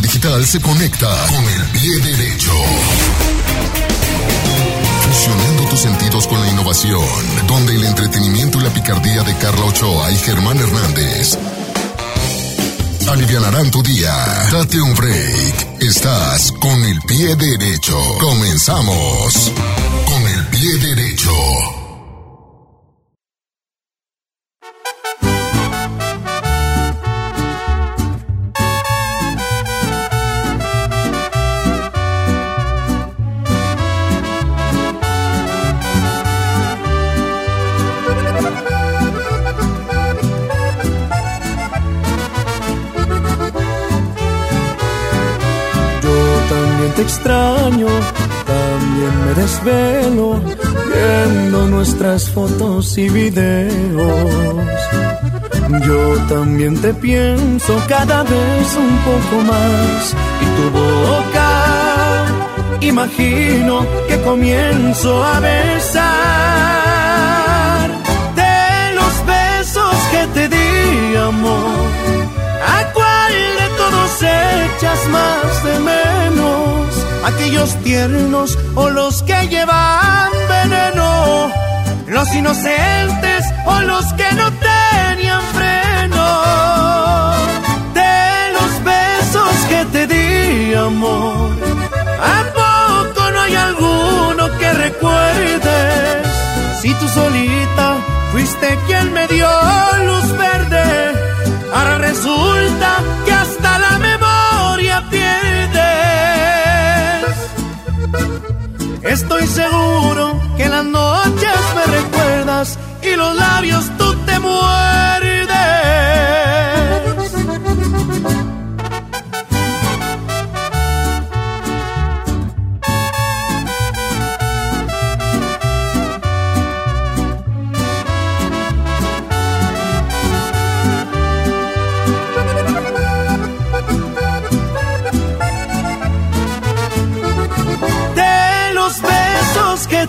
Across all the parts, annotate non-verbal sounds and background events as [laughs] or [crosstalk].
digital se conecta con el pie derecho. Fusionando tus sentidos con la innovación, donde el entretenimiento y la picardía de Carla Ochoa y Germán Hernández aliviarán tu día. Date un break. Estás con el pie derecho. Comenzamos con el pie derecho. Extraño, también me desvelo viendo nuestras fotos y videos. Yo también te pienso cada vez un poco más y tu boca imagino que comienzo a besar de los besos que te di amor. ¿A cuál de todos echas más? Tiernos o los que llevan veneno, los inocentes o los que no tenían freno. De los besos que te di, amor, ¿a poco no hay alguno que recuerdes? Si tú solita fuiste quien me dio luz verde, ahora resulta que Estoy seguro que las noches me recuerdas y los labios tú te muerdes.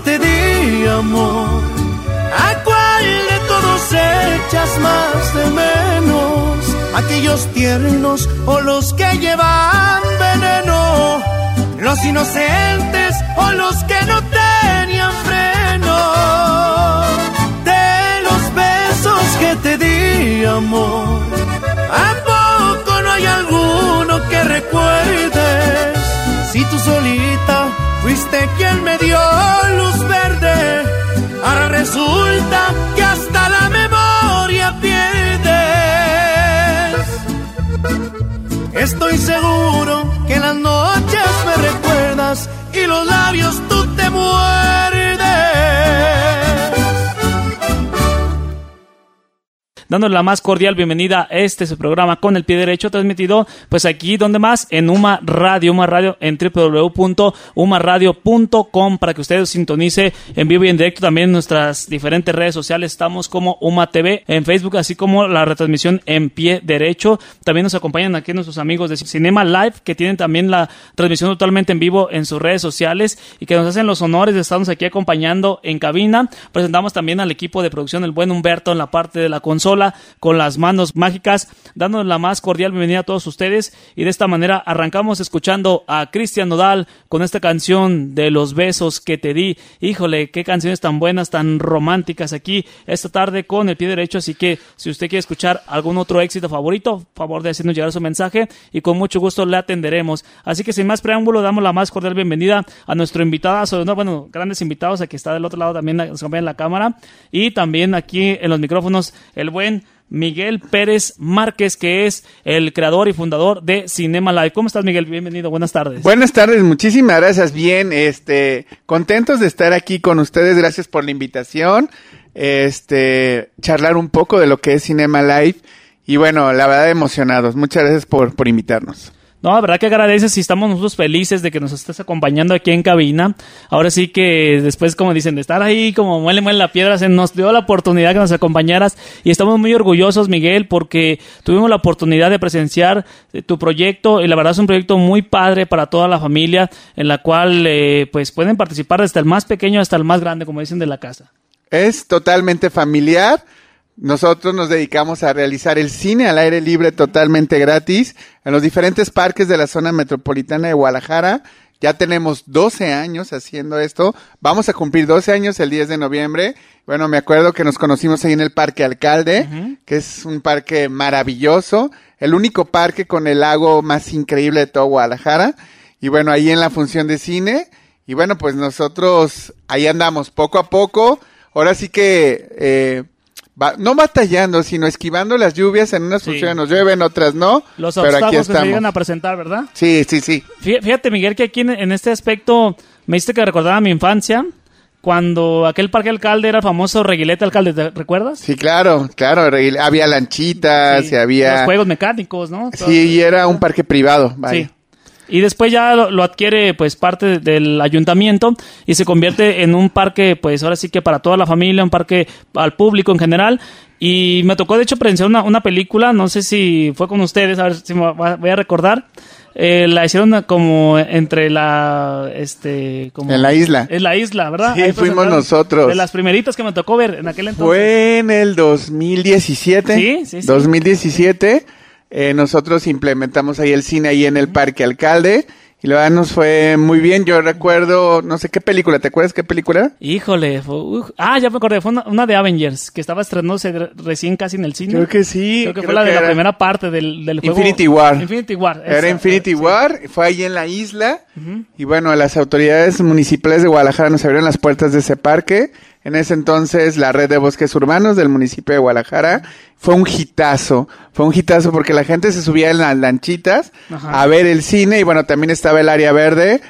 Te di amor. ¿A cuál de todos echas más de menos? ¿Aquellos tiernos o los que llevan veneno? ¿Los inocentes o los que no tenían freno? De los besos que te di amor. ¿A poco no hay alguno que recuerdes? Si tú solita fuiste quien me dio luz verde. Ahora resulta que hasta la memoria pierdes. Estoy seguro que las noches me recuerdas y los labios tú te muerdes. Dándole la más cordial bienvenida a este programa con el pie derecho transmitido pues aquí donde más en Uma Radio, Uma Radio en www.umaradio.com para que ustedes sintonice en vivo y en directo. También nuestras diferentes redes sociales estamos como Uma TV en Facebook así como la retransmisión en pie derecho. También nos acompañan aquí nuestros amigos de Cinema Live que tienen también la transmisión totalmente en vivo en sus redes sociales y que nos hacen los honores de estarnos aquí acompañando en cabina. Presentamos también al equipo de producción el buen Humberto en la parte de la consola con las manos mágicas, dándonos la más cordial bienvenida a todos ustedes. Y de esta manera arrancamos escuchando a Cristian Nodal con esta canción de los besos que te di. Híjole, qué canciones tan buenas, tan románticas aquí esta tarde con el pie derecho. Así que si usted quiere escuchar algún otro éxito favorito, favor de hacernos llegar su mensaje y con mucho gusto le atenderemos. Así que sin más preámbulo, damos la más cordial bienvenida a nuestro invitado, no, bueno, grandes invitados, aquí está del otro lado también nos acompaña en la cámara y también aquí en los micrófonos el buen Miguel Pérez Márquez, que es el creador y fundador de Cinema Live. ¿Cómo estás, Miguel? Bienvenido, buenas tardes. Buenas tardes, muchísimas gracias. Bien, este, contentos de estar aquí con ustedes. Gracias por la invitación. Este, charlar un poco de lo que es Cinema Live. Y bueno, la verdad, emocionados. Muchas gracias por, por invitarnos. No, la verdad que agradeces y estamos nosotros felices de que nos estés acompañando aquí en cabina. Ahora sí que después, como dicen, de estar ahí como muele, muele la piedra, se nos dio la oportunidad que nos acompañaras y estamos muy orgullosos, Miguel, porque tuvimos la oportunidad de presenciar eh, tu proyecto y la verdad es un proyecto muy padre para toda la familia en la cual eh, pues pueden participar desde el más pequeño hasta el más grande, como dicen de la casa. Es totalmente familiar nosotros nos dedicamos a realizar el cine al aire libre totalmente gratis en los diferentes parques de la zona metropolitana de Guadalajara. Ya tenemos 12 años haciendo esto. Vamos a cumplir 12 años el 10 de noviembre. Bueno, me acuerdo que nos conocimos ahí en el Parque Alcalde, que es un parque maravilloso. El único parque con el lago más increíble de todo Guadalajara. Y bueno, ahí en la función de cine. Y bueno, pues nosotros ahí andamos poco a poco. Ahora sí que, eh, va- no batallando, sino esquivando las lluvias. En unas Sí. funciones nos llueven, otras no. Los pero aquí obstáculos que se llegan estamos. a presentar, ¿verdad? Sí, sí, sí. Fí- Fíjate, Miguel, que aquí en, en este aspecto me hiciste que recordaba mi infancia, cuando aquel parque alcalde era el famoso Reguilete Alcalde, ¿te recuerdas? Sí, claro, claro. Había lanchitas, Sí, y había... Los juegos mecánicos, ¿no? Sí, y era un parque privado. vaya. Sí. Y después ya lo, lo adquiere pues parte del ayuntamiento y se convierte en un parque pues ahora sí que para toda la familia, un parque al público en general. Y me tocó de hecho presenciar una, una película, no sé si fue con ustedes, a ver si me va- voy a recordar. Eh, la hicieron como entre la este como En la isla. en la isla verdad Sí, Ahí fuimos nosotros. de las primeritas que me tocó ver en aquel entonces Fue en el 2017. Sí, sí, sí. 2017. Eh, nosotros implementamos ahí el cine ahí en el Parque Alcalde. Y la verdad nos fue muy bien. Yo recuerdo, no sé qué película, ¿te acuerdas qué película? híjole fue- ah ya me acordé fue una, una de Avengers que estaba estrenándose re- recién casi en el cine Creo que sí. Creo que fue la de la era primera parte del, del juego. Infinity War. Infinity War. Era Infinity sí. War, fue ahí en la isla. Y bueno, las autoridades municipales de Guadalajara nos abrieron las puertas de ese parque. En ese entonces, la red de bosques urbanos del municipio de Guadalajara fue un hitazo. Fue un hitazo porque la gente se subía en las lanchitas Ajá. a ver el cine y bueno, también estaba el área verde.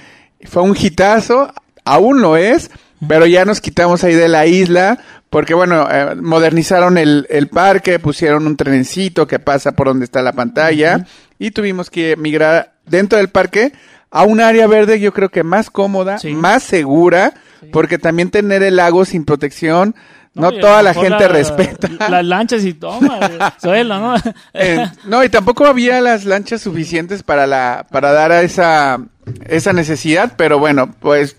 Fue un hitazo, aún lo es, pero ya nos quitamos ahí de la isla porque bueno, eh, modernizaron el, el parque, pusieron un trencito que pasa por donde está la pantalla y tuvimos que migrar dentro del parque a un área verde yo creo que más cómoda, Sí. más segura, porque también tener el lago sin protección, no, toda la gente respeta. [laughs] Las lanchas y toma, [laughs] suelo, ¿no? Eh, no, y tampoco había las lanchas suficientes para la para dar a esa esa necesidad, pero bueno, pues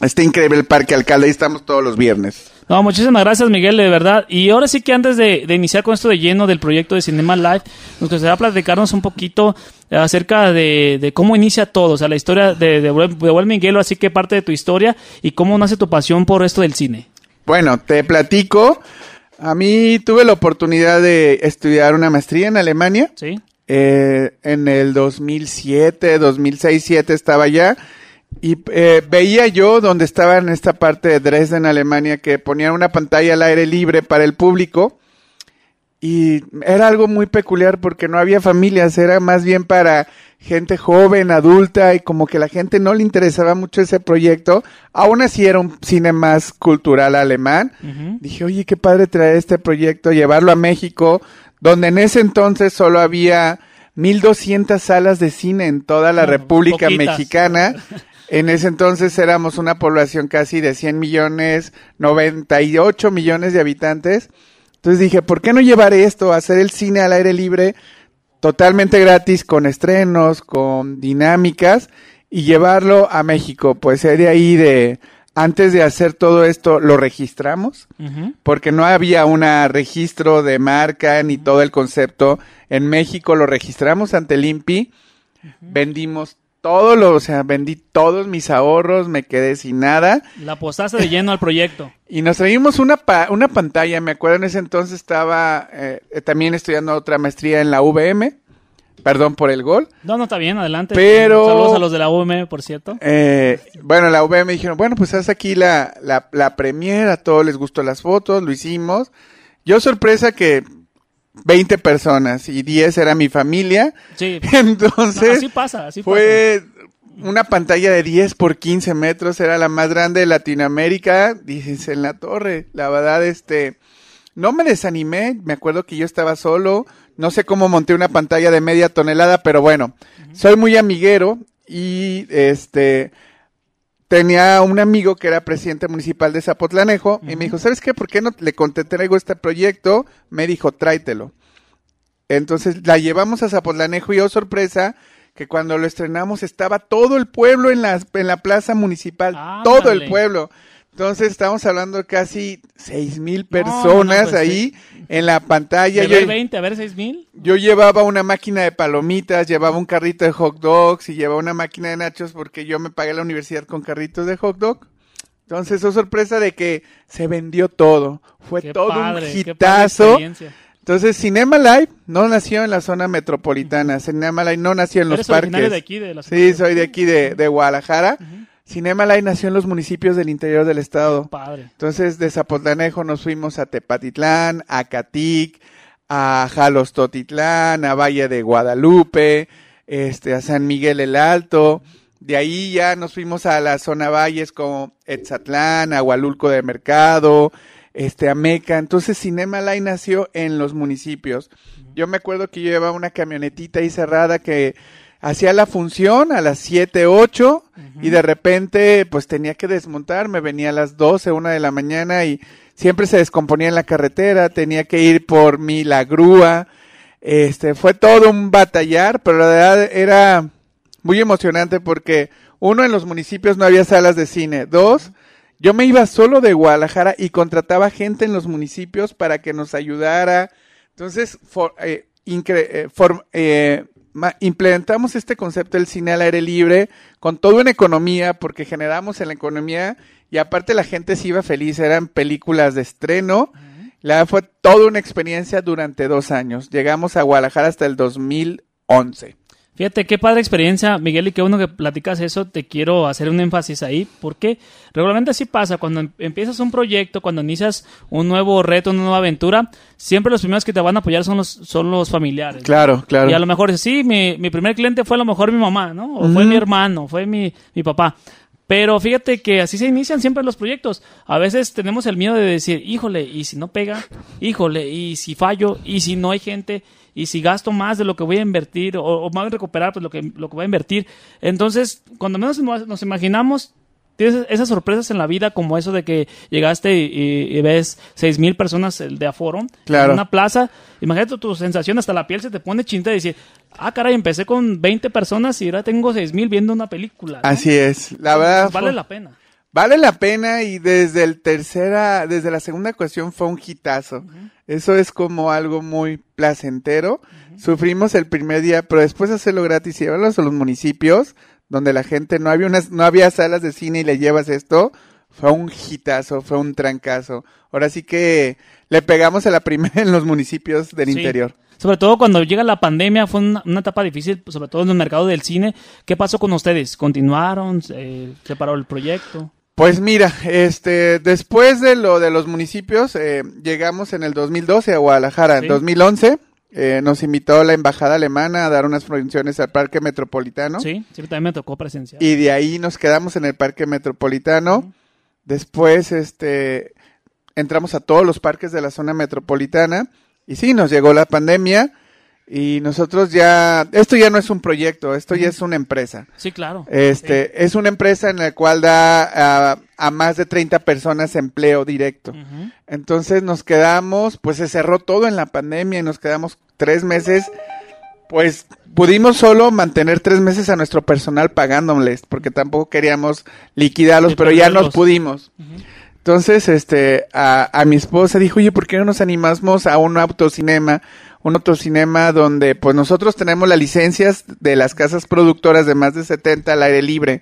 está increíble el parque alcalde, ahí estamos todos los viernes. No, muchísimas gracias, Miguel, de verdad. Y ahora sí que antes de, de iniciar con esto de lleno del proyecto de Cinema Live, nos gustaría platicarnos un poquito acerca de, de cómo inicia todo, o sea, la historia de, de, de así que parte de tu historia y cómo nace tu pasión por esto del cine. Bueno, te platico. A mí tuve la oportunidad de estudiar una maestría en Alemania. ¿Sí? Eh, en el 2007, 2006, 2007 estaba allá. Y eh, veía yo donde estaba en esta parte de Dresden, Alemania, que ponían una pantalla al aire libre para el público. Y era algo muy peculiar porque no había familias, era más bien para gente joven, adulta, y como que la gente no le interesaba mucho ese proyecto. Aún así era un cine más cultural alemán. Dije, oye, qué padre traer este proyecto, llevarlo a México, donde en ese entonces solo había 1200 salas de cine en toda la No, República poquitas. Mexicana. [laughs] En ese entonces éramos una población casi de 100 millones, 98 millones de habitantes. Entonces dije, ¿por qué no llevar esto, hacer el cine al aire libre totalmente gratis, con estrenos, con dinámicas, y llevarlo a México? Pues de ahí de, antes de hacer todo esto, lo registramos porque no había un registro de marca ni todo el concepto. En México lo registramos ante el INPI, vendimos todo lo, o sea, vendí todos mis ahorros, me quedé sin nada La apostaste de lleno al proyecto. y nos traímos una, pa- una pantalla, me acuerdo en ese entonces estaba eh, eh, también estudiando otra maestría en la VM, perdón por el gol. No, no, está bien, adelante. Pero- Saludos a los de la UM, por cierto. Eh, bueno, la UVM me dijeron, bueno, pues haz aquí la, la, la premier, a todos les gustó las fotos, lo hicimos. Yo sorpresa que 20 personas y 10 era mi familia. Sí. [laughs] Entonces, No, así pasa, así fue una pantalla de 10 por 15 metros, era la más grande de Latinoamérica, dices, en la torre. La verdad, este, no me desanimé, me acuerdo que yo estaba solo, no sé cómo monté una pantalla de media tonelada, pero bueno, soy muy amiguero y este tenía un amigo que era presidente municipal de Zapotlanejo y me dijo, ¿sabes qué? ¿Por qué no le conté, traigo este proyecto? Me dijo, tráetelo. Entonces la llevamos a Zapotlanejo y oh sorpresa que cuando lo estrenamos estaba todo el pueblo en la, en la plaza municipal, todo el pueblo. Entonces estamos hablando de casi seis mil personas pues, ahí en la pantalla. De Yo, ver 20 a ver 6 mil. yo llevaba una máquina de palomitas, llevaba un carrito de hot dogs y llevaba una máquina de nachos porque yo me pagué la universidad con carritos de hot dog. Entonces, oh sorpresa de que se vendió todo. Fue Qué todo padre, un hitazo. experiencia. Entonces, Cinema Live no nació en la zona metropolitana. Cinema Live no nació en los ¿Eres originario parques. de aquí, de la Sí, soy de aquí, de, de Guadalajara. Cinema Live nació en los municipios del interior del estado. Padre. Entonces, de Zapotlanejo nos fuimos a Tepatitlán, a Catic, a Jalostotitlán, a Valle de Guadalupe, este, a San Miguel el Alto. De ahí ya nos fuimos a la zona valles como Etzatlán, a Hualulco de Mercado, este, a Meca. Entonces, Cinema Live nació en los municipios. Yo me acuerdo que yo llevaba una camionetita ahí cerrada que hacía la función a las 7, 8 y de repente pues tenía que desmontar, me venía a las 12, 1 de la mañana y siempre se descomponía en la carretera, tenía que ir por mí la grúa, este fue todo un batallar, pero la verdad era muy emocionante porque uno en los municipios no había salas de cine, dos yo me iba solo de Guadalajara y contrataba gente en los municipios para que nos ayudara. Entonces, for- eh, incre- eh, form- eh, implementamos este concepto del cine al aire libre con todo en economía, porque generamos en la economía y aparte la gente se iba feliz, eran películas de estreno. La fue toda una experiencia durante dos años. Llegamos a Guadalajara hasta el 2011. Fíjate qué padre experiencia, Miguel, y qué bueno que platicas eso. Te quiero hacer un énfasis ahí, porque regularmente así pasa. Cuando em- empiezas un proyecto, cuando inicias un nuevo reto, una nueva aventura, siempre los primeros que te van a apoyar son los, son los familiares. Claro, claro. Y a lo mejor, sí, mi, mi primer cliente fue a lo mejor mi mamá, ¿no? O fue mi hermano, fue mi, mi papá. Pero fíjate que así se inician siempre los proyectos. A veces tenemos el miedo de decir, híjole, ¿y si no pega? Híjole, ¿y si fallo? ¿Y si no hay gente? ¿Y si gasto más de lo que voy a invertir? ¿O, o más recuperar pues, lo, que, lo que voy a invertir? Entonces, cuando menos nos imaginamos, tienes esas sorpresas en la vida como eso de que llegaste y, y- y ves seis mil personas de aforo Claro. en una plaza. Imagínate tu sensación, hasta la piel se te pone chinta de decir, ah, caray, empecé con 20 personas y ahora tengo seis mil viendo una película. ¿no? Así es. La verdad. Vale fue- la pena. Vale la pena y desde el tercera, desde la segunda cuestión fue un hitazo. Eso es como algo muy placentero. Sufrimos el primer día, pero después de hacerlo gratis y llevarlo a los municipios, donde la gente no había unas, no había salas de cine y le llevas esto, fue un hitazo, fue un trancazo. Ahora sí que le pegamos a la primera en los municipios del Sí. interior. Sobre todo cuando llega la pandemia, fue una, una etapa difícil, sobre todo en el mercado del cine. ¿Qué pasó con ustedes? ¿Continuaron? Eh, ¿Se paró el proyecto? Pues mira, este, después de lo de los municipios, eh, llegamos en el 2012 a Guadalajara. En Sí. 2011 eh, nos invitó la embajada alemana a dar unas funciones al Parque Metropolitano. Sí, sí, también me tocó presenciar. Y de ahí nos quedamos en el Parque Metropolitano. Después, este, entramos a todos los parques de la zona metropolitana. Y sí, nos llegó la pandemia. Y nosotros ya, esto ya no es un proyecto, esto ya es una empresa. Sí, claro. Este, es una empresa en la cual da a, a más de 30 personas empleo directo. Entonces nos quedamos, pues se cerró todo en la pandemia y nos quedamos tres meses. Pues pudimos solo mantener tres meses a nuestro personal pagándoles, porque tampoco queríamos liquidarlos, Sí, pero ya nos pudimos. Entonces, este, a, a mi esposa dijo, oye, ¿por qué no nos animamos a un autocinema? Un autocinema donde, pues nosotros tenemos las licencias de las casas productoras de más de 70 al aire libre.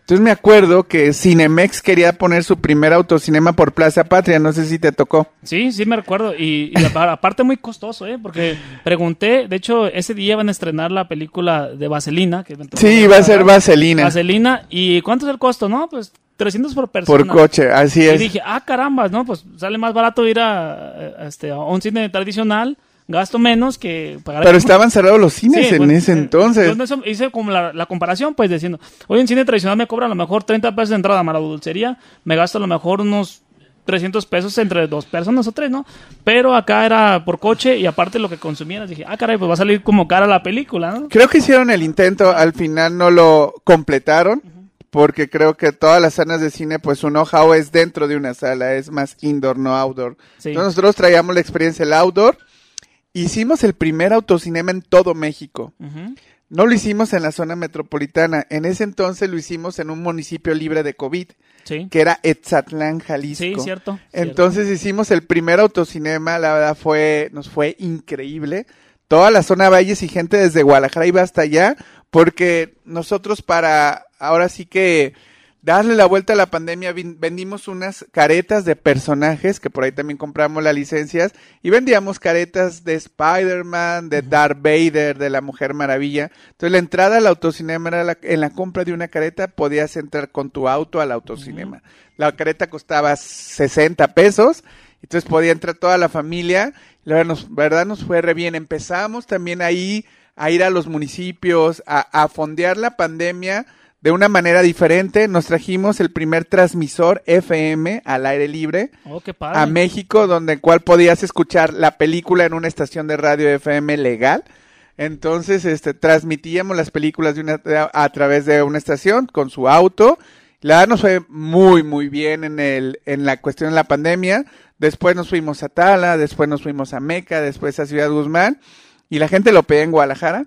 Entonces me acuerdo que Cinemex quería poner su primer autocinema por Plaza Patria, no sé si te tocó. Sí, sí me recuerdo. Y, y apa- aparte muy costoso, ¿eh? Porque pregunté, de hecho, ese día van a estrenar la película de Vaselina. Que Sí, va a ser. Vaselina. Vaselina. ¿Y cuánto es el costo? No, pues 300 por persona. Por coche, así Y es. dije, ah, caramba, ¿no? Pues sale más barato ir a, a- este, a un cine tradicional, gasto menos que pagar. Pero estaban cerrados los cines Sí, en pues, ese eh, entonces. yo en eso hice como la, la comparación, pues diciendo, hoy en cine tradicional me cobra a lo mejor 30 pesos de entrada, para la dulcería me gasto a lo mejor unos 300 pesos entre dos personas o tres, ¿no? Pero acá era por coche y aparte lo que consumieras, dije, ah, caray, pues va a salir como cara la película, ¿no? Creo que hicieron el intento, al final no lo completaron, porque creo que todas las salas de cine, pues su know-how es dentro de una sala, es más indoor, no outdoor. Sí. Entonces nosotros traíamos la experiencia del outdoor, hicimos el primer autocinema en todo México. No lo hicimos en la zona metropolitana. En ese entonces lo hicimos en un municipio libre de COVID, Sí. que era Etzatlán, Jalisco. Sí, cierto. Entonces hicimos el primer autocinema, la verdad fue, nos fue increíble. Toda la zona Valles y gente desde Guadalajara iba hasta allá, porque nosotros para, ahora sí que darle la vuelta a la pandemia, vendimos unas caretas de personajes, que por ahí también compramos las licencias, y vendíamos caretas de Spider-Man, de Darth Vader, de la Mujer Maravilla. Entonces la entrada al autocinema era la- en la compra de una careta, podías entrar con tu auto al autocinema. La careta costaba 60 pesos, entonces podía entrar toda la familia. La verdad nos, verdad nos fue re bien. Empezamos también ahí a ir a los municipios, a, a fondear la pandemia de una manera diferente. Nos trajimos el primer transmisor FM al aire libre Oh, qué padre. a México, donde el cual podías escuchar la película en una estación de radio FM legal. Entonces, este, transmitíamos las películas de una, a, través de una estación con su auto. La verdad nos fue muy, muy bien en el, en la cuestión de la pandemia. Después nos fuimos a Tala, después nos fuimos a Meca, después a Ciudad Guzmán. Y la gente lo pedía en Guadalajara.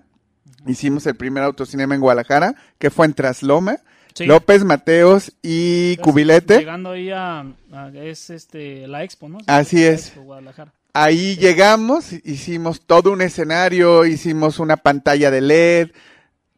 Hicimos el primer autocinema en Guadalajara, que fue en Trasloma. Sí. López Mateos y Cubilete. Llegando ahí a, a- es este la Expo, ¿no? Así La es. Expo, Guadalajara. Ahí llegamos, hicimos todo un escenario, hicimos una pantalla de LED,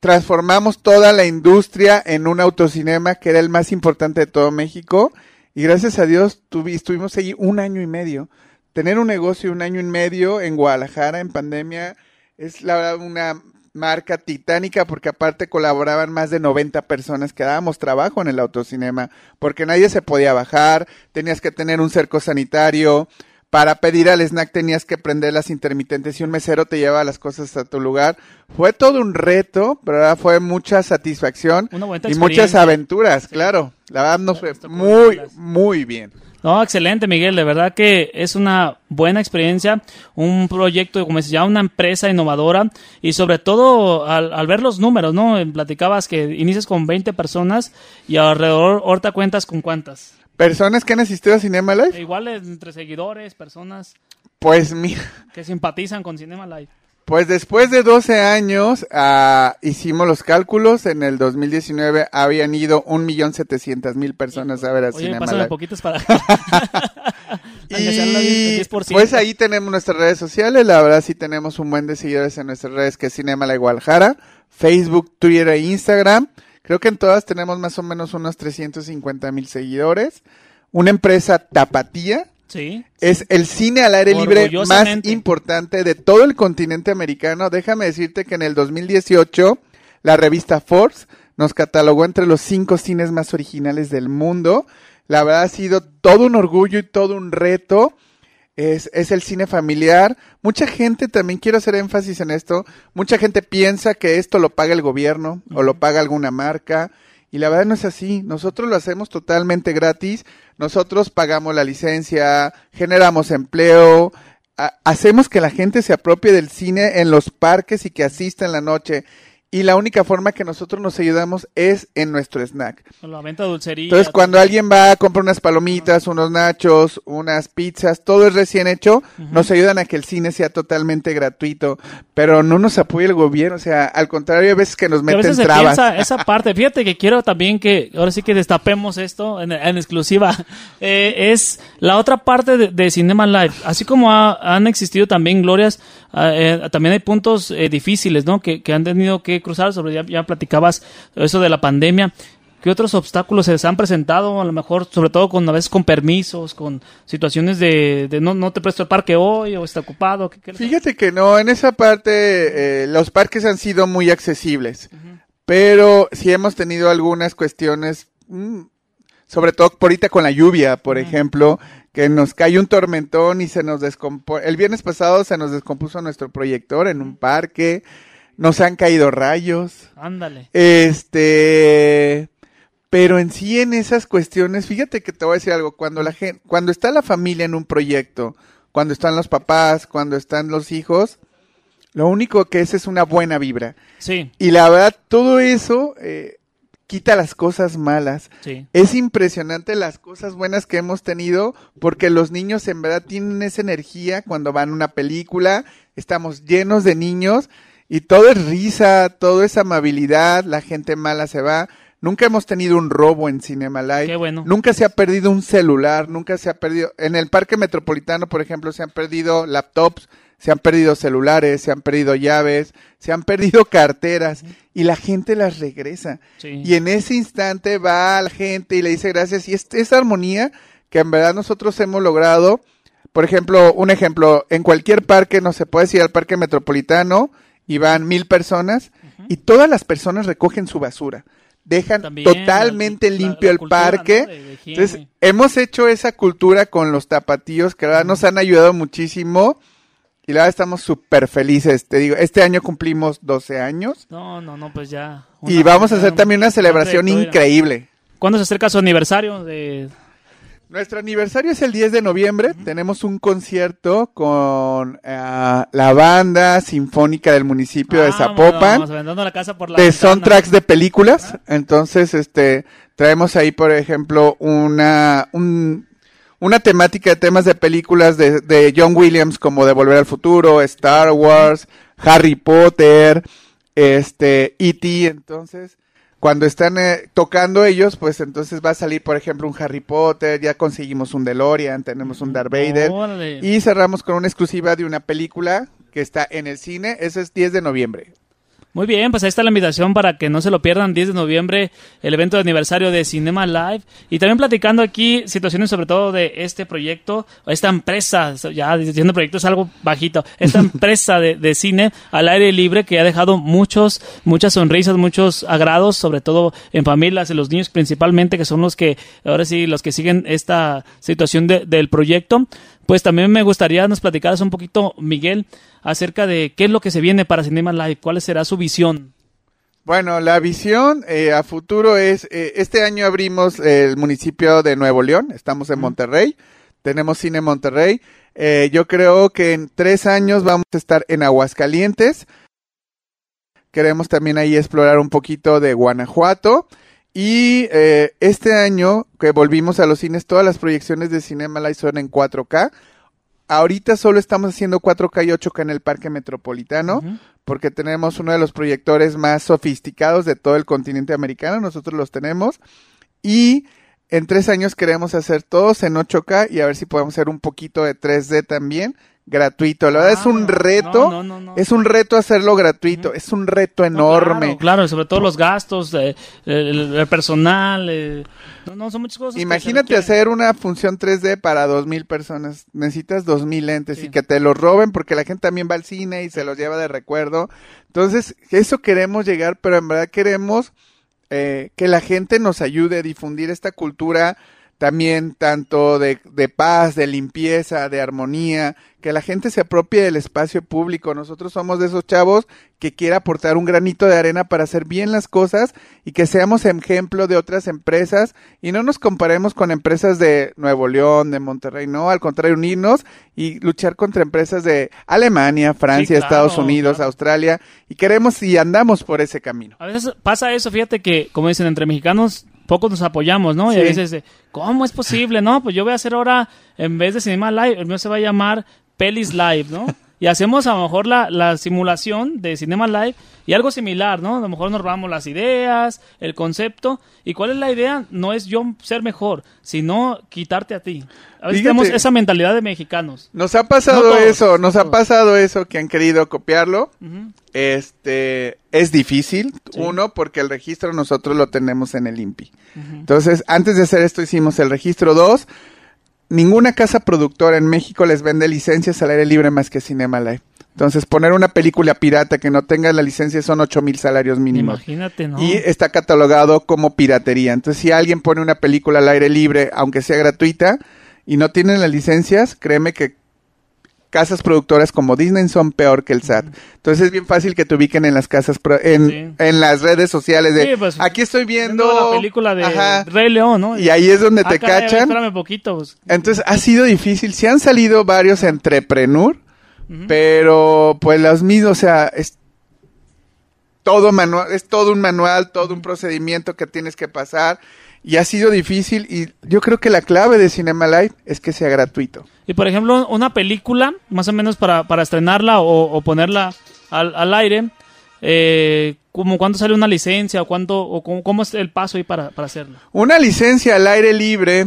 transformamos toda la industria en un autocinema que era el más importante de todo México y gracias a Dios tuvi- estuvimos ahí un año y medio. Tener un negocio un año y medio en Guadalajara en pandemia es la verdad una marca titánica porque aparte colaboraban más de 90 personas que dábamos trabajo en el autocinema porque nadie se podía bajar, tenías que tener un cerco sanitario, para pedir al snack tenías que prender las intermitentes y un mesero te llevaba las cosas a tu lugar. Fue todo un reto, pero fue mucha satisfacción y muchas aventuras, claro. La verdad nos fue muy, muy bien. No, excelente, Miguel. De verdad que es una buena experiencia, un proyecto, como decía, una empresa innovadora y sobre todo al, al ver los números, ¿no? Platicabas que inicias con 20 personas y alrededor, ahorita cuentas con cuántas. Personas que han asistido a Cinema Live, igual entre seguidores, personas pues mira, que simpatizan con Cinema Live. Pues después de 12 años ah, hicimos los cálculos, en el 2019 habían ido un millón setecientos mil personas a ver a Oye, poquitos para... [laughs] [laughs] Aunque sea el Y 10%. pues ahí tenemos nuestras redes sociales, la verdad sí tenemos un buen de seguidores en nuestras redes que es Cinema La Guadalajara, Facebook, Twitter e Instagram. Creo que en todas tenemos más o menos unos 350 mil seguidores. Una empresa tapatía. Sí. Es el cine al aire libre más importante de todo el continente americano. Déjame decirte que en el 2018 la revista Forbes nos catalogó entre los cinco cines más originales del mundo. La verdad ha sido todo un orgullo y todo un reto. Es, es el cine familiar. Mucha gente, también quiero hacer énfasis en esto, mucha gente piensa que esto lo paga el gobierno o lo paga alguna marca. Y la verdad no es así. Nosotros lo hacemos totalmente gratis. Nosotros pagamos la licencia, generamos empleo, ha- hacemos que la gente se apropie del cine en los parques y que asista en la noche. Y la única forma que nosotros nos ayudamos es en nuestro snack. La venta dulcería. Entonces, cuando alguien va a comprar unas palomitas, unos nachos, unas pizzas, todo es recién hecho, nos ayudan a que el cine sea totalmente gratuito, pero no nos apoya el gobierno, o sea, al contrario, hay veces que nos a meten se trabas. piensa esa parte. Fíjate que quiero también que, ahora sí que destapemos esto en, en exclusiva. [laughs] Eh, es la otra parte de, de Cinema Live. Así como ha- han existido también glorias, ah, eh, también hay puntos eh, difíciles, ¿no? Que, que han tenido que cruzar. Sobre ya, ya platicabas eso de la pandemia. ¿Qué otros obstáculos se les han presentado? A lo mejor, sobre todo con a veces con permisos, con situaciones de, de no, no te presto el parque hoy o está ocupado. ¿Qué- qué- Fíjate que no, en esa parte eh, los parques han sido muy accesibles, pero sí hemos tenido algunas cuestiones, mm, sobre todo por ahorita con la lluvia, por ejemplo, que nos cae un tormentón y se nos descompuso. El viernes pasado se nos descompuso nuestro proyector en un parque, nos han caído rayos. Ándale. Este, pero en sí en esas cuestiones, fíjate que te voy a decir algo, cuando la gente, cuando está la familia en un proyecto, cuando están los papás, cuando están los hijos, lo único que es es una buena vibra. Sí, Y la verdad, todo eso eh, quita las cosas malas. sí. Es impresionante las cosas buenas que hemos tenido porque los niños en verdad tienen esa energía cuando van a una película, estamos llenos de niños y todo es risa, todo es amabilidad, la gente mala se va. Nunca hemos tenido un robo en Cinema Live. Qué bueno. Nunca se ha perdido un celular, nunca se ha perdido. En el Parque Metropolitano, por ejemplo, se han perdido laptops, se han perdido celulares, se han perdido llaves, se han perdido carteras y la gente las regresa. Sí. Y en ese instante va la gente y le dice gracias. Y es, esa armonía que en verdad nosotros hemos logrado. Por ejemplo, un ejemplo, en cualquier parque, no se puede ir al Parque Metropolitano y van mil personas y todas las personas recogen su basura. Dejan También, totalmente la- limpio la el cultura, parque. ¿no? de- de higiene. Entonces, hemos hecho esa cultura con los tapatíos que la verdad nos han ayudado muchísimo. Y la verdad estamos súper felices. Te digo, este año cumplimos 12 años. No, no, no, pues ya. Y vamos a hacer también una celebración increíble. ¿Cuándo se acerca su aniversario? De... Nuestro aniversario es el 10 de noviembre. Tenemos un concierto con ah, la banda sinfónica del municipio de Ah, Zapopan. Vamos aventando la casa por la de ventana. soundtracks de películas. Entonces, este, traemos ahí, por ejemplo, una, un- una temática de temas de películas de, de John Williams, como de Volver al Futuro, Star Wars, Harry Potter, este, E.T. Entonces, cuando están eh, tocando ellos, pues entonces va a salir, por ejemplo, un Harry Potter, ya conseguimos un DeLorean, tenemos un Darth Vader. Y cerramos con una exclusiva de una película que está en el cine. Ese es 10 de noviembre. Muy bien, pues ahí está la invitación para que no se lo pierdan. 10 de noviembre, el evento de aniversario de Cinema Live. Y también platicando aquí situaciones sobre todo de este proyecto, esta empresa, ya diciendo proyecto es algo bajito, esta [laughs] empresa de, de cine al aire libre que ha dejado muchos, muchas sonrisas, muchos agrados, sobre todo en familias, en los niños principalmente, que son los que, ahora sí, los que siguen esta situación de- del proyecto. Pues también me gustaría nos platicaras un poquito, Miguel, acerca de qué es lo que se viene para Cinema Live, cuál será su visión. Bueno, la visión eh, a futuro es, eh, este año abrimos el municipio de Nuevo León, estamos en Monterrey, tenemos cine en Monterrey, Eh, yo creo que en tres años vamos a estar en Aguascalientes, queremos también ahí explorar un poquito de Guanajuato, y eh, este año que volvimos a los cines, todas las proyecciones de Cinema Live son en 4K, ahorita solo estamos haciendo 4K y 8K en el Parque Metropolitano, porque tenemos uno de los proyectores más sofisticados de todo el continente americano, nosotros los tenemos, y en tres años queremos hacer todos en 8K y a ver si podemos hacer un poquito de 3D también, gratuito. La verdad es Ah, un reto, no, no, no, es un reto hacerlo gratuito, es un reto No, enorme. Claro, claro, sobre todo los gastos, eh, el, el personal, eh, no, no, son muchas cosas. Imagínate hacer una función 3D para 2000 personas. Necesitas 2000 lentes Sí. y que te los roben porque la gente también va al cine y se los lleva de recuerdo. Entonces, eso queremos llegar, pero en verdad queremos eh, que la gente nos ayude a difundir esta cultura también tanto de, de paz, de limpieza, de armonía, que la gente se apropie del espacio público. Nosotros somos de esos chavos que quiere aportar un granito de arena para hacer bien las cosas y que seamos ejemplo de otras empresas y no nos comparemos con empresas de Nuevo León, de Monterrey, no, al contrario, unirnos y luchar contra empresas de Alemania, Francia, Sí, claro, Estados Unidos, claro. Australia y queremos y andamos por ese camino. A veces pasa eso, fíjate que, como dicen, entre mexicanos pocos nos apoyamos, ¿no? Y a veces, eh, ¿cómo es posible? No, pues yo voy a hacer ahora, en vez de Cinema Live, el mío se va a llamar Pelis Live, ¿no? Y hacemos a lo mejor la, la simulación de Cinema Live y algo similar, ¿no? A lo mejor nos robamos las ideas, el concepto. ¿Y cuál es la idea? No es yo ser mejor, sino quitarte a ti. A veces Fíjate. tenemos esa mentalidad de mexicanos. Nos ha pasado No todos, eso, nos ha todos. pasado eso que han querido copiarlo. Este es difícil, Sí. uno, porque el registro nosotros lo tenemos en el INPI. Entonces, antes de hacer esto hicimos el registro 2. Ninguna casa productora en México les vende licencias al aire libre más que Cinema Live. Entonces, poner una película pirata que no tenga la licencia son ocho mil salarios mínimos. Imagínate, ¿no? Y está catalogado como piratería. Entonces, si alguien pone una película al aire libre, aunque sea gratuita, y no tienen las licencias, créeme que casas productoras como Disney son peor que el SAT. Entonces es bien fácil que te ubiquen en las casas, pro- en, Sí. en las redes sociales de, Sí, pues, aquí estoy viendo, Viendo la película de Ajá. Rey León, ¿no? y ahí es donde Ah, te caray, cachan. Espérame poquito. pues. Entonces ha sido difícil. Sí han salido varios entrepreneur, pero pues los mismos, o sea, es todo manual, es todo un manual, todo un procedimiento que tienes que pasar. Y ha sido difícil y yo creo que la clave de Cinema Live es que sea gratuito. Y por ejemplo, una película, más o menos para, para estrenarla o, o ponerla al, al aire, eh, como cuánto sale una licencia o cuánto o cómo, cómo es el paso ahí para, para hacerlo. Una licencia al aire libre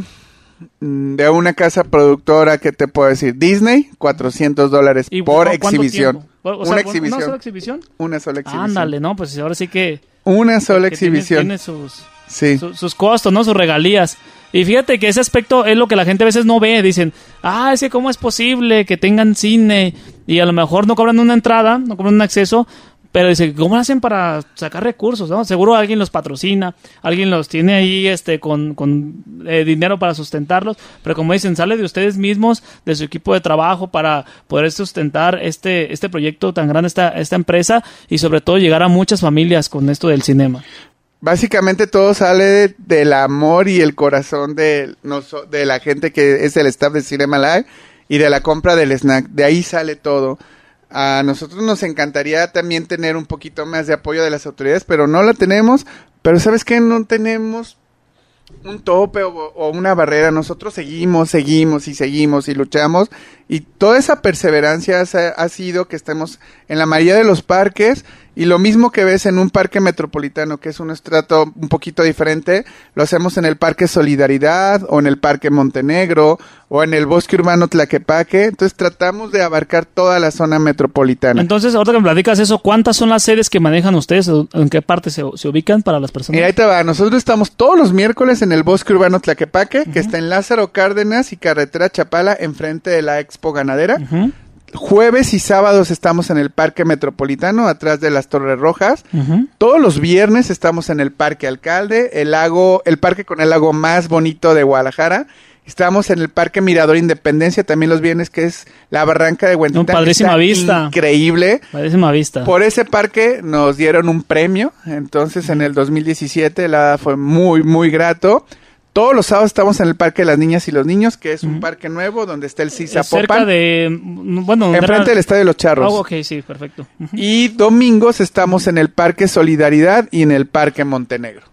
mm, de una casa productora que te puedo decir Disney 400 dólares ¿Y por exhibición tiempo? O sea, una ¿Una exhibición sola exhibición? una sola exhibición Ándale, no, pues ahora sí que... una sola que tiene- exhibición Tiene, sus, sus costos, ¿no? Sus regalías. Y fíjate que ese aspecto es lo que la gente a veces no ve. Dicen, ah, es que cómo es posible que tengan cine y a lo mejor no cobran una entrada, no cobran un acceso, pero dice, ¿cómo hacen para sacar recursos? ¿no? Seguro alguien los patrocina, alguien los tiene ahí este, con, con eh, dinero para sustentarlos, pero como dicen, sale de ustedes mismos, de su equipo de trabajo para poder sustentar este, este proyecto tan grande, esta, esta empresa y sobre todo llegar a muchas familias con esto del cinema. Básicamente todo sale de- del amor y el corazón de, de la gente que es el staff de Cinema Live y de la compra del snack. De ahí sale todo. A nosotros nos encantaría también tener un poquito más de apoyo de las autoridades, pero no la tenemos. Pero ¿sabes qué? No tenemos un tope o una barrera. Nosotros seguimos, seguimos y seguimos y luchamos. Y toda esa perseverancia ha, sido que estemos en la mayoría de los parques. Y lo mismo que ves en un parque metropolitano, que es un estrato un poquito diferente, lo hacemos en el Parque Solidaridad o en el Parque Montenegro o en el Bosque Urbano Tlaquepaque. Entonces tratamos de abarcar toda la zona metropolitana. Entonces, ahorita que me platicas eso, ¿cuántas son las sedes que manejan ustedes? ¿O ¿En qué parte se, se ubican para las personas? Mira, ahí te va. Nosotros estamos todos los miércoles en el Bosque Urbano Tlaquepaque, que está en Lázaro Cárdenas y Carretera Chapala, enfrente de la Expo Ganadera. Jueves y sábados estamos en el Parque Metropolitano, atrás de las Torres Rojas. Todos los viernes estamos en el Parque Alcalde, el lago, el parque con el lago más bonito de Guadalajara. Estamos en el Parque Mirador Independencia también los viernes, que es la barranca de Huentitán. que padrísima vista. Increíble. Padrísima vista. Por ese parque nos dieron un premio, entonces en el 2017 la fue muy, muy grato. Todos los sábados estamos en el Parque de las Niñas y los Niños, que es un parque nuevo donde está el CISA cerca de... Bueno, enfrente era- del Estadio de los Charros. Ah, ok, sí, perfecto. Y domingos estamos en el Parque Solidaridad y en el Parque Montenegro.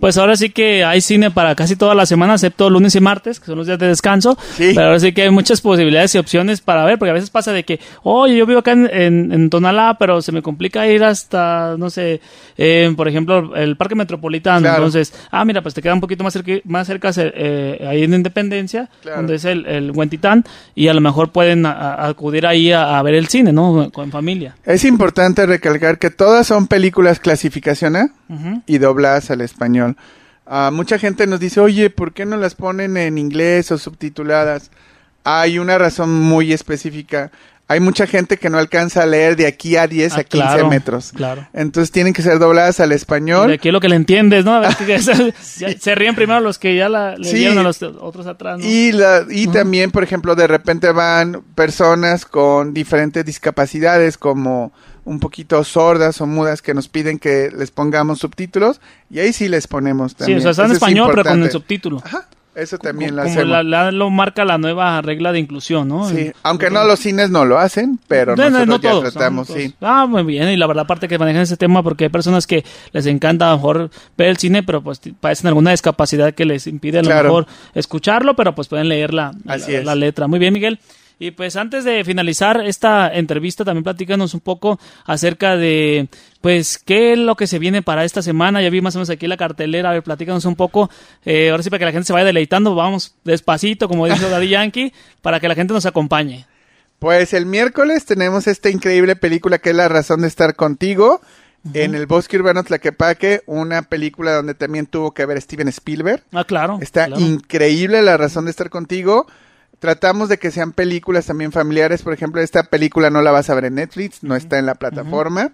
Pues ahora sí que hay cine para casi toda la semana, excepto lunes y martes, que son los días de descanso. Sí. Pero ahora sí que hay muchas posibilidades y opciones para ver, porque a veces pasa de que, oye, yo vivo acá en, en, en Tonalá, pero se me complica ir hasta, no sé, eh, por ejemplo, el Parque Metropolitano. Claro. Entonces, ah, mira, pues te queda un poquito más cerca, más cerca eh, ahí en Independencia, Claro. donde es el, el Huentitán, y a lo mejor pueden a- a- acudir ahí a, a ver el cine, ¿no? Con familia. Es importante recalcar que todas son películas clasificación A Y dobladas al español. Ah, mucha gente nos dice, oye, ¿por qué no las ponen en inglés o subtituladas? Hay una razón muy específica. Hay mucha gente que no alcanza a leer de aquí a 10 Ah, a 15 claro, metros. claro. Entonces tienen que ser dobladas al De español. aquí es lo que le entiendes, ¿no? [laughs] Se, ríen primero los que ya la le Sí. dieron a los otros atrás, ¿no? Y, la, y también, por ejemplo, de repente van personas con diferentes discapacidades, como un poquito sordas o mudas, que nos piden que les pongamos subtítulos, y ahí sí les ponemos sí, también. o sea, está en Eso es español, pero con el subtítulo. Ajá, eso también como lo como hacemos. la- la- lo marca la nueva regla de inclusión, ¿no? Sí, aunque no los cines no lo hacen, pero No, no, nosotros no ya tratamos, No sí. Ah, muy bien. Y la verdad, aparte que manejan ese tema, porque hay personas que les encanta a lo mejor ver el cine, pero pues padecen alguna discapacidad que les impide a lo Claro. mejor escucharlo, pero pues pueden leer la, Así la, es. la letra. Muy bien, Miguel. Y pues antes de finalizar esta entrevista, también platícanos un poco acerca de, pues, qué es lo que se viene para esta semana. Ya vi más o menos aquí la cartelera. A ver, platícanos un poco. Eh, ahora sí, para que la gente se vaya deleitando, vamos despacito, como dice Daddy Yankee, para que la gente nos acompañe. Pues el miércoles tenemos esta increíble película que es La razón de estar contigo. En el Bosque Urbano Tlaquepaque, una película donde también tuvo que ver Steven Spielberg. Ah, claro. Está claro. increíble la razón de estar contigo. Tratamos de que sean películas también familiares. Por ejemplo, esta película no la vas a ver en Netflix, no está en la plataforma.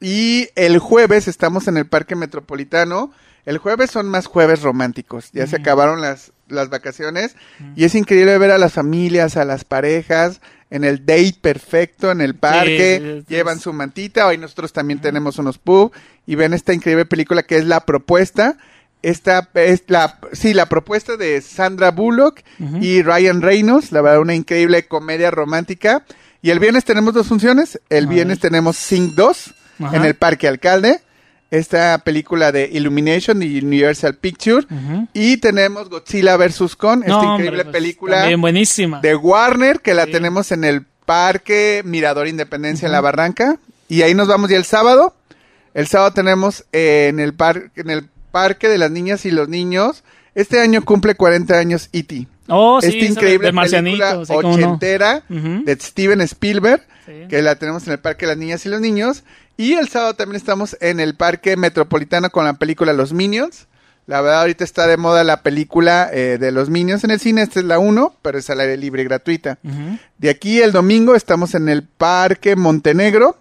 Y el jueves estamos en el Parque Metropolitano. El jueves son más jueves románticos. Ya se acabaron las, las vacaciones. Y es increíble ver a las familias, a las parejas, en el date perfecto, en el parque. sí, sí, llevan su mantita. Hoy nosotros también tenemos unos pub. Y ven esta increíble película que es La Propuesta. Esta es la, sí, la propuesta de Sandra Bullock y Ryan Reynolds, la verdad, una increíble comedia romántica. Y el viernes tenemos dos funciones. El viernes tenemos Sing 2 Ajá. en el Parque Alcalde. Esta película de Illumination y Universal Picture. Y tenemos Godzilla vs. Kong, esta No, hombre, increíble pues, película buenísima. de Warner que la Sí. tenemos en el Parque Mirador Independencia en la Barranca. Y ahí nos vamos ya el sábado. El sábado tenemos eh, en, el par en el Parque de las Niñas y los Niños. Este año cumple 40 años E.T. Oh, sí, Esta increíble de película sí, cómo no. ochentera de Steven Spielberg, Sí. que la tenemos en el Parque de las Niñas y los Niños. Y el sábado también estamos en el Parque Metropolitano con la película Los Minions. La verdad, ahorita está de moda la película eh, de los Minions en el cine. Esta es la 1, pero es al aire libre y gratuita. De aquí el domingo estamos en el Parque Montenegro,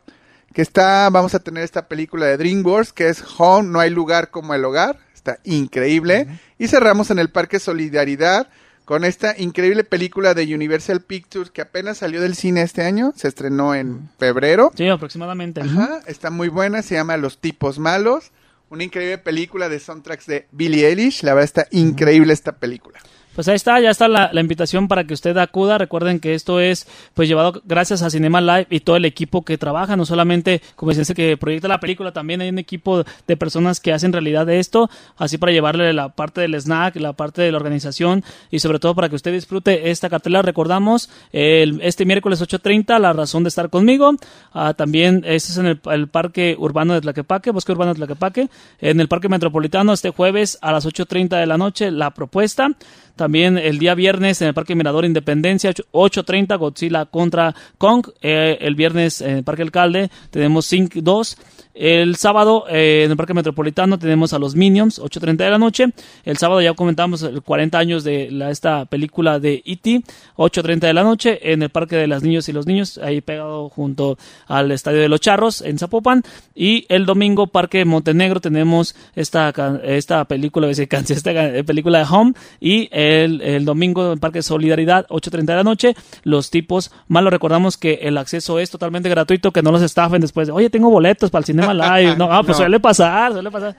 que está, vamos a tener esta película de DreamWorks, que es Home, no hay lugar como el hogar. Está increíble. Y cerramos en el Parque Solidaridad con esta increíble película de Universal Pictures que apenas salió del cine este año. Se estrenó en febrero. Sí, aproximadamente. Ajá, está muy buena, se llama Los tipos malos. Una increíble película de soundtracks de Billie Eilish. La verdad está increíble esta película. Pues ahí está, ya está la, invitación para que usted acuda. Recuerden que esto es pues llevado gracias a Cinema Live y todo el equipo que trabaja, no solamente como dice que proyecta la película, también hay un equipo de personas que hacen realidad de esto, así para llevarle la parte del snack, la parte de la organización y sobre todo para que usted disfrute esta cartelera. Recordamos el, este miércoles 8.30, la razón de estar conmigo. Ah, también este es en el, el Parque Urbano de Tlaquepaque, Bosque Urbano de Tlaquepaque, en el Parque Metropolitano este jueves a las 8.30 de la noche la propuesta. También el día viernes en el Parque Mirador Independencia, 8.30 Godzilla contra Kong. Eh, el viernes en el Parque Alcalde tenemos Sync 2. El sábado eh, en el Parque Metropolitano tenemos a los Minions, 8.30 de la noche. El sábado ya comentamos el 40 años de esta película de E.T., 8.30 de la noche en el Parque de las Niños y los Niños, ahí pegado junto al Estadio de los Charros en Zapopan. Y el domingo, Parque Montenegro, tenemos esta, esta película, [laughs] esta, ca- película de Home. Y el, el domingo en Parque Solidaridad, 8.30 de la noche, los tipos, más lo recordamos que el acceso es totalmente gratuito, que no los estafen después de, oye, tengo boletos para el Live. No, ah, pues [laughs] No. suele pasar, suele pasar.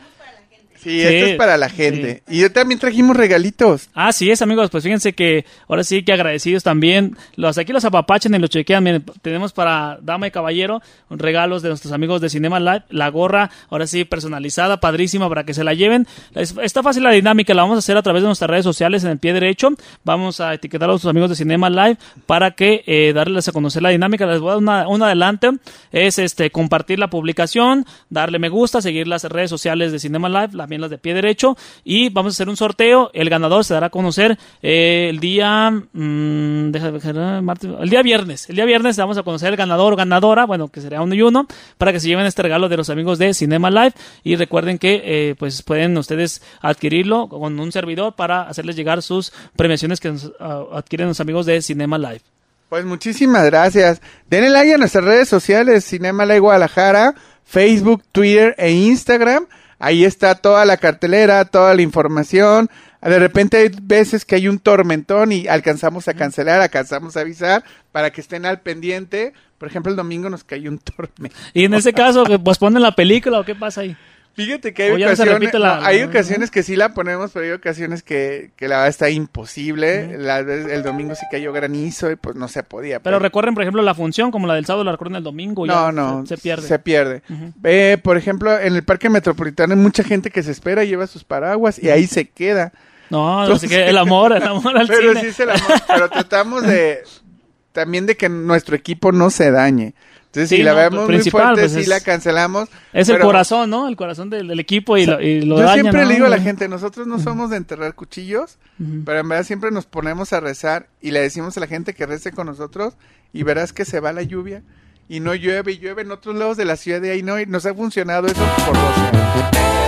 Sí, esto es para la gente. Y yo también trajimos regalitos. Así es, amigos. Pues fíjense que ahora sí que agradecidos también. Los aquí los apapachen y los chequean. Miren, tenemos para dama y caballero regalos de nuestros amigos de Cinema Live. La gorra, ahora sí, personalizada, padrísima para que se la lleven. Es- está fácil la dinámica. La vamos a hacer a través de nuestras redes sociales en el pie derecho. Vamos a etiquetar a nuestros amigos de Cinema Live para que eh, darles a conocer la dinámica. Les voy a dar una, un adelante. Es este compartir la publicación, darle me gusta, seguir las redes sociales de Cinema Live, también las de pie derecho. Y vamos a hacer un sorteo. El ganador se dará a conocer eh, el día. mm, martes- el día viernes. El día viernes vamos a conocer el ganador o ganadora. Bueno, que sería uno y uno. Para que se lleven este regalo de los amigos de Cinema Live. Y recuerden que eh, pues pueden ustedes adquirirlo con un servidor para hacerles llegar sus premiaciones que nos, ah, adquieren los amigos de Cinema Live. Pues muchísimas gracias. Denle like a nuestras redes sociales, Cinema La Guadalajara, Facebook, Twitter e Instagram. Ahí está toda la cartelera, toda la información. De repente hay veces que hay un tormentón y alcanzamos a cancelar, alcanzamos a avisar para que estén al pendiente. Por ejemplo, el domingo nos cayó un [laughs] tormento. Y en ese caso, que posponen la película o qué pasa ahí. Fíjate que hay ocasiones, la- no, hay la- ocasiones que sí la ponemos, pero hay ocasiones que, que la verdad está imposible. La vez- el domingo sí cayó granizo y pues no se podía. Pero recuerden, por ejemplo, la función, como la del sábado, la recuerdan el domingo. No, ya no, Se, se pierde. Se pierde. Eh, por ejemplo, en el parque metropolitano hay mucha gente que se espera, lleva sus paraguas y ahí se queda. No, no Entonces- sé qué, el amor, el amor al [laughs] Pero cine. sí se la pero tratamos de también de que nuestro equipo no se dañe. Entonces, Sí, si la no, vemos muy fuerte, pues, es- la cancelamos. Es el pero corazón, ¿no? El corazón del, del equipo y lo, y lo Yo daña, siempre ¿no? le digo a la gente, nosotros no somos de enterrar cuchillos, pero en verdad siempre nos ponemos a rezar y le decimos a la gente que rece con nosotros y verás que se va la lluvia y no llueve y llueve en otros lados de la ciudad de ahí no y nos ha funcionado eso por 12 años.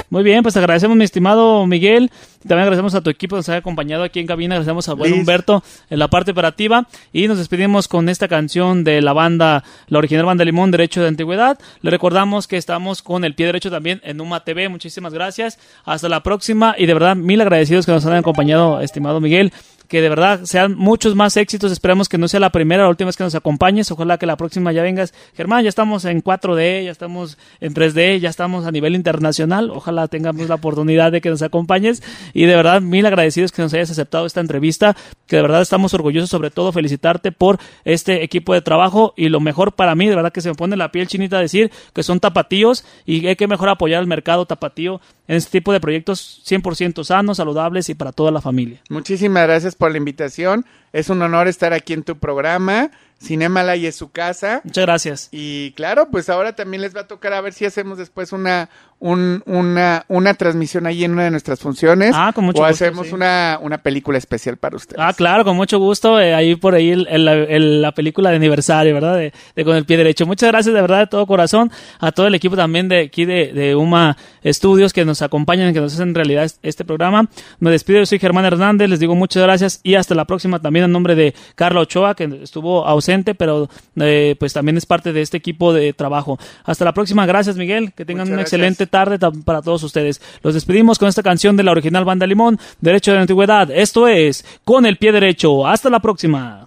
Muy bien, pues agradecemos, mi estimado Miguel. También agradecemos a tu equipo que nos ha acompañado aquí en cabina. Agradecemos a buen. Humberto en la parte operativa. Y nos despedimos con esta canción de la banda, la original banda Limón, Derecho de Antigüedad. Le recordamos que estamos con el pie derecho también en Uma TV. Muchísimas gracias. Hasta la próxima. Y de verdad, mil agradecidos que nos han acompañado, estimado Miguel. Que de verdad sean muchos más éxitos. Esperamos que no sea la primera o la última vez que nos acompañes. Ojalá que la próxima ya vengas. Germán, ya estamos en 4D, ya estamos en 3D, ya estamos a nivel internacional. Ojalá tengamos la oportunidad de que nos acompañes. Y de verdad, mil agradecidos que nos hayas aceptado esta entrevista. Que de verdad estamos orgullosos, sobre todo, felicitarte por este equipo de trabajo. Y lo mejor para mí, de verdad que se me pone la piel chinita decir que son tapatíos y hay que mejor apoyar al mercado tapatío en este tipo de proyectos 100% sanos, saludables y para toda la familia. Muchísimas gracias por la invitación. Es un honor estar aquí en tu programa. Cinema y es su casa. Muchas gracias. Y claro, pues ahora también les va a tocar a ver si hacemos después una, un, una, una transmisión ahí en una de nuestras funciones. Ah, con mucho o gusto, hacemos sí. una, una película especial para ustedes. Ah, claro, con mucho gusto. eh, ahí por ahí el- el- el- la película de aniversario, ¿verdad? De, de Con el Pie Derecho. Muchas gracias de verdad de todo corazón a todo el equipo también de aquí de, de UMA Estudios que nos acompañan, que nos hacen realidad es- este programa. Me despido, yo soy Germán Hernández, les digo muchas gracias y hasta la próxima también en nombre de Carla Ochoa, que estuvo ausente, pero eh, pues también es parte de este equipo de trabajo. Hasta la próxima, gracias Miguel, que tengan Muchas gracias. excelente tarde para todos ustedes. Los despedimos con esta canción de la original Banda Limón, Derecho de la Antigüedad. Esto es Con el Pie Derecho. Hasta la próxima.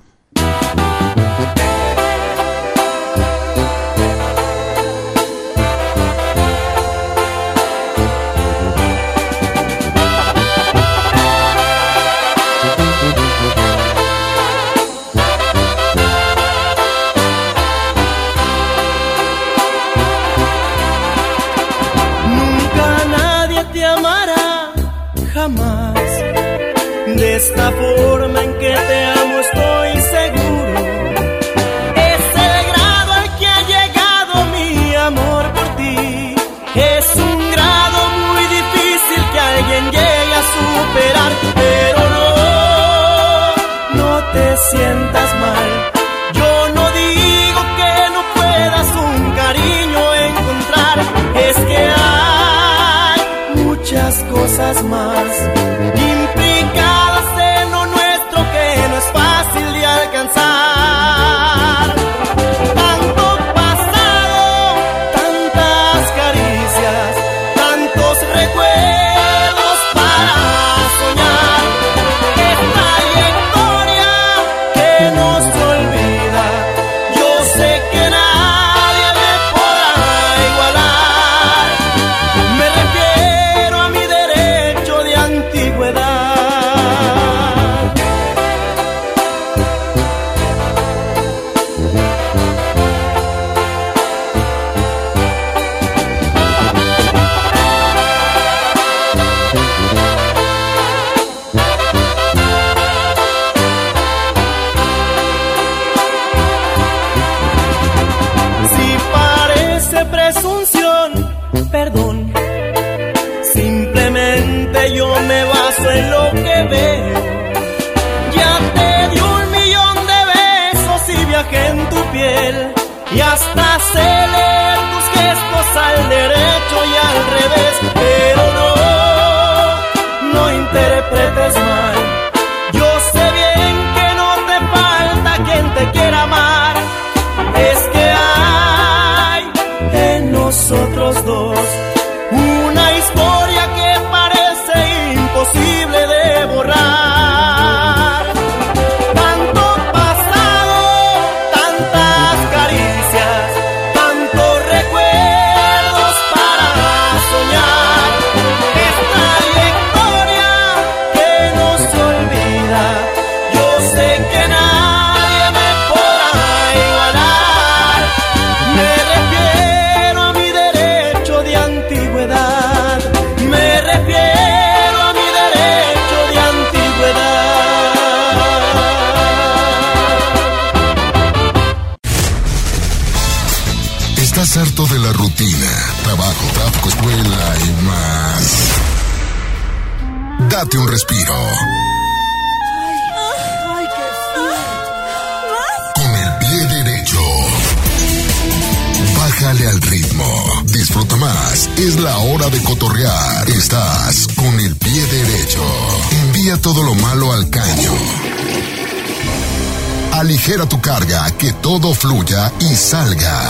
Que todo fluya y salga.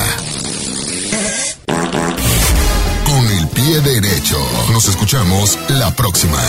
Con el pie derecho. Nos escuchamos la próxima.